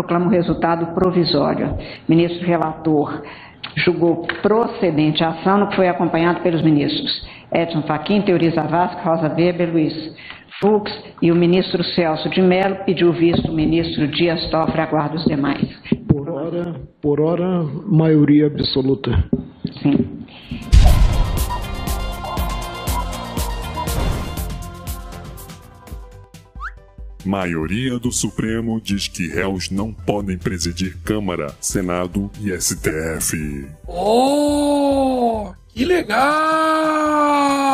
proclama o resultado provisório. Ministro relator julgou procedente a ação, no que foi acompanhado pelos ministros Edson Fachin, Teori Zavascki, Rosa Weber, Luiz Fux e o ministro Celso de Mello pediu visto o ministro Dias Toffoli, aguarda os demais. Por hora, por hora, maioria absoluta. Sim. Maioria do Supremo diz que réus não podem presidir Câmara, Senado e STF. Oh, que legal!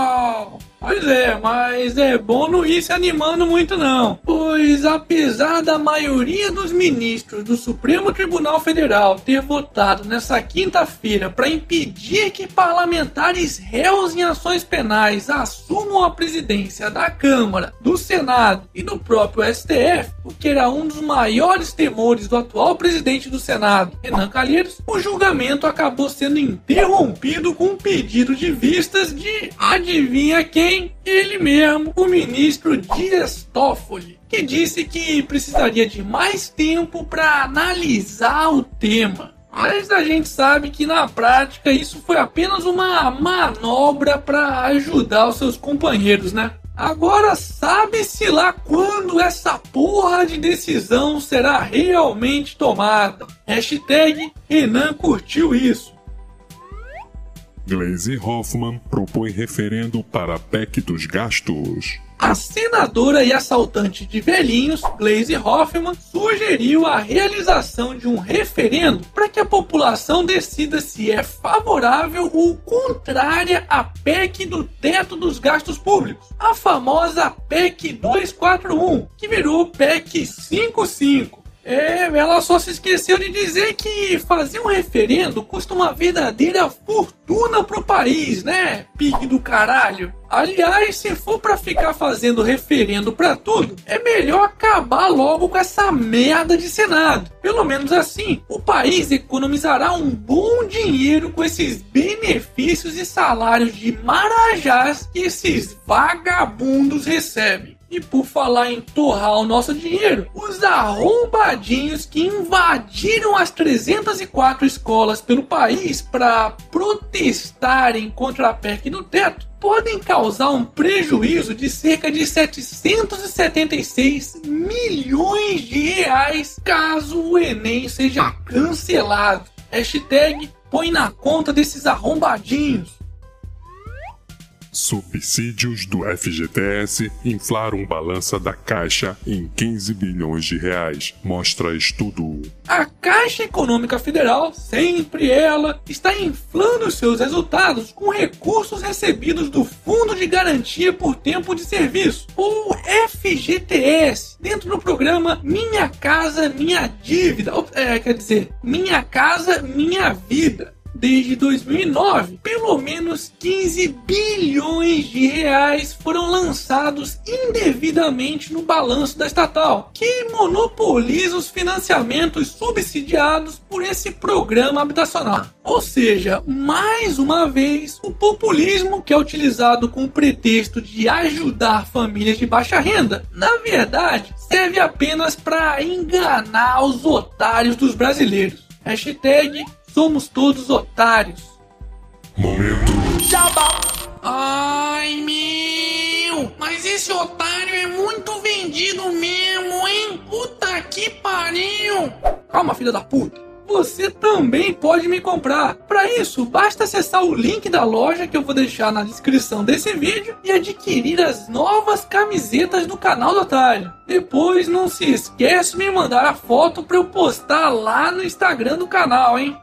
Pois é, mas é bom não ir se animando muito não. Pois apesar da maioria dos ministros do Supremo Tribunal Federal ter votado nessa quinta-feira para impedir que parlamentares réus em ações penais assumam a presidência da Câmara, do Senado e do próprio STF, o que era um dos maiores temores do atual presidente do Senado, Renan Calheiros, o julgamento acabou sendo interrompido com um pedido de vistas de adivinha quem? Ele mesmo, o ministro Dias Toffoli, que disse que precisaria de mais tempo para analisar o tema. Mas a gente sabe que na prática isso foi apenas uma manobra para ajudar os seus companheiros, né? Agora sabe-se lá quando essa porra de decisão será realmente tomada. Hashtag Renan curtiu isso. Glaze Hoffman propõe referendo para PEC dos gastos. A senadora e assaltante de velhinhos, Glaze Hoffman, sugeriu a realização de um referendo para que a população decida se é favorável ou contrária à PEC do teto dos gastos públicos, a famosa PEC 241, que virou PEC 55. É, ela só se esqueceu de dizer que fazer um referendo custa uma verdadeira fortuna pro país, né? Pig do caralho. Aliás, se for para ficar fazendo referendo para tudo, é melhor acabar logo com essa merda de Senado. Pelo menos assim, o país economizará um bom dinheiro com esses benefícios e salários de marajás que esses vagabundos recebem. E por falar em torrar o nosso dinheiro, os arrombadinhos que invadiram as 304 escolas pelo país para protestarem contra a PEC do teto podem causar um prejuízo de cerca de 776 milhões de reais caso o Enem seja cancelado. Hashtag põe na conta desses arrombadinhos. Subsídios do FGTS inflaram balança da Caixa em 15 bilhões de reais, mostra estudo. A Caixa Econômica Federal, sempre ela, está inflando seus resultados com recursos recebidos do Fundo de Garantia por Tempo de Serviço, ou FGTS, dentro do programa Minha Casa Minha Dívida, é, quer dizer, Minha Casa Minha Vida desde 2009. Pelo menos 15 bilhões de reais foram lançados indevidamente no balanço da estatal, que monopoliza os financiamentos subsidiados por esse programa habitacional. Ou seja, mais uma vez, o populismo que é utilizado com o pretexto de ajudar famílias de baixa renda, na verdade, serve apenas para enganar os otários dos brasileiros. Hashtag Somos todos otários. Momento. Jabá. Ai, meu! Mas esse otário é muito vendido mesmo, hein? Puta que pariu! Calma, filha da puta. Você também pode me comprar. Para isso, basta acessar o link da loja que eu vou deixar na descrição desse vídeo e adquirir as novas camisetas do canal do Otário. Depois, não se esquece de me mandar a foto para eu postar lá no Instagram do canal, hein?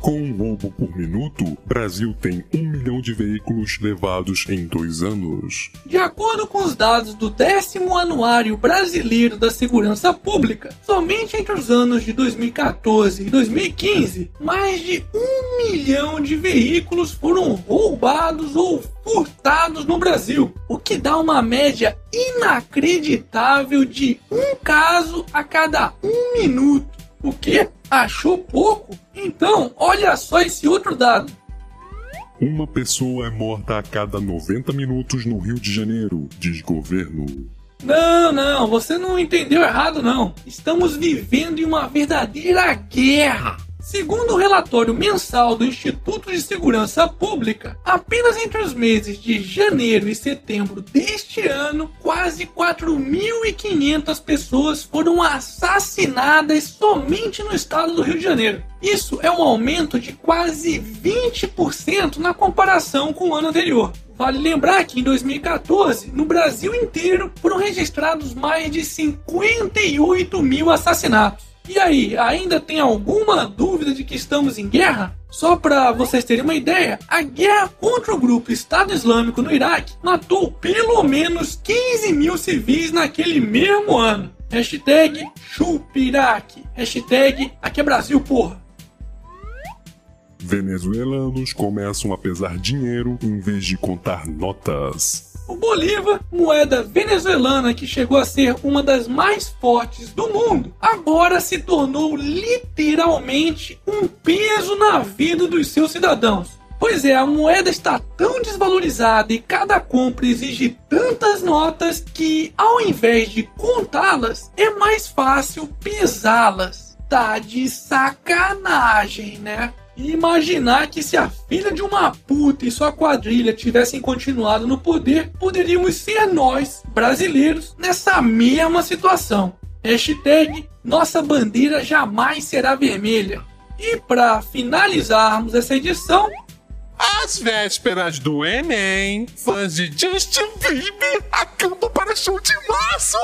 Com um roubo por minuto, Brasil tem um milhão de veículos levados em dois anos. De acordo com os dados do décimo Anuário Brasileiro da Segurança Pública, somente entre os anos de 2014 e 2015, mais de um milhão de veículos foram roubados ou furtados no Brasil, o que dá uma média inacreditável de um caso a cada um minuto. O que? Achou pouco? Então, olha só esse outro dado. Uma pessoa é morta a cada 90 minutos no Rio de Janeiro, diz governo. Não, não, você não entendeu errado, não. Estamos vivendo em uma verdadeira guerra. Segundo o relatório mensal do Instituto de Segurança Pública, apenas entre os meses de janeiro e setembro deste ano, quase 4.500 pessoas foram assassinadas somente no estado do Rio de Janeiro. Isso é um aumento de quase 20% na comparação com o ano anterior. Vale lembrar que em 2014, no Brasil inteiro, foram registrados mais de 58 mil assassinatos. E aí, ainda tem alguma dúvida de que estamos em guerra? Só para vocês terem uma ideia, a guerra contra o grupo Estado Islâmico no Iraque matou pelo menos 15 mil civis naquele mesmo ano. Hashtag Chupiraque. Hashtag Aqui é Brasil, porra. Venezuelanos começam a pesar dinheiro em vez de contar notas. O Bolívar, moeda venezuelana que chegou a ser uma das mais fortes do mundo, agora se tornou literalmente um peso na vida dos seus cidadãos. Pois é, a moeda está tão desvalorizada e cada compra exige tantas notas que, ao invés de contá-las, é mais fácil pesá-las. Tá de sacanagem, né? E imaginar que se a filha de uma puta e sua quadrilha tivessem continuado no poder, poderíamos ser nós, brasileiros, nessa mesma situação. Hashtag nossa bandeira jamais será vermelha. E para finalizarmos essa edição, às vésperas do Enem, fãs de Justin Bieber acampam para show de março!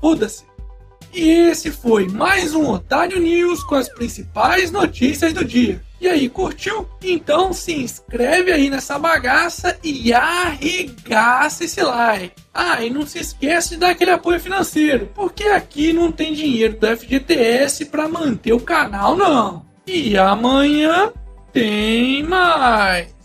Foda-se! E esse foi mais um Otário News com as principais notícias do dia. E aí, curtiu? Então se inscreve aí nessa bagaça e arregaça esse like. Ah, e não se esquece de dar aquele apoio financeiro, porque aqui não tem dinheiro do FGTS para manter o canal não. E amanhã tem mais.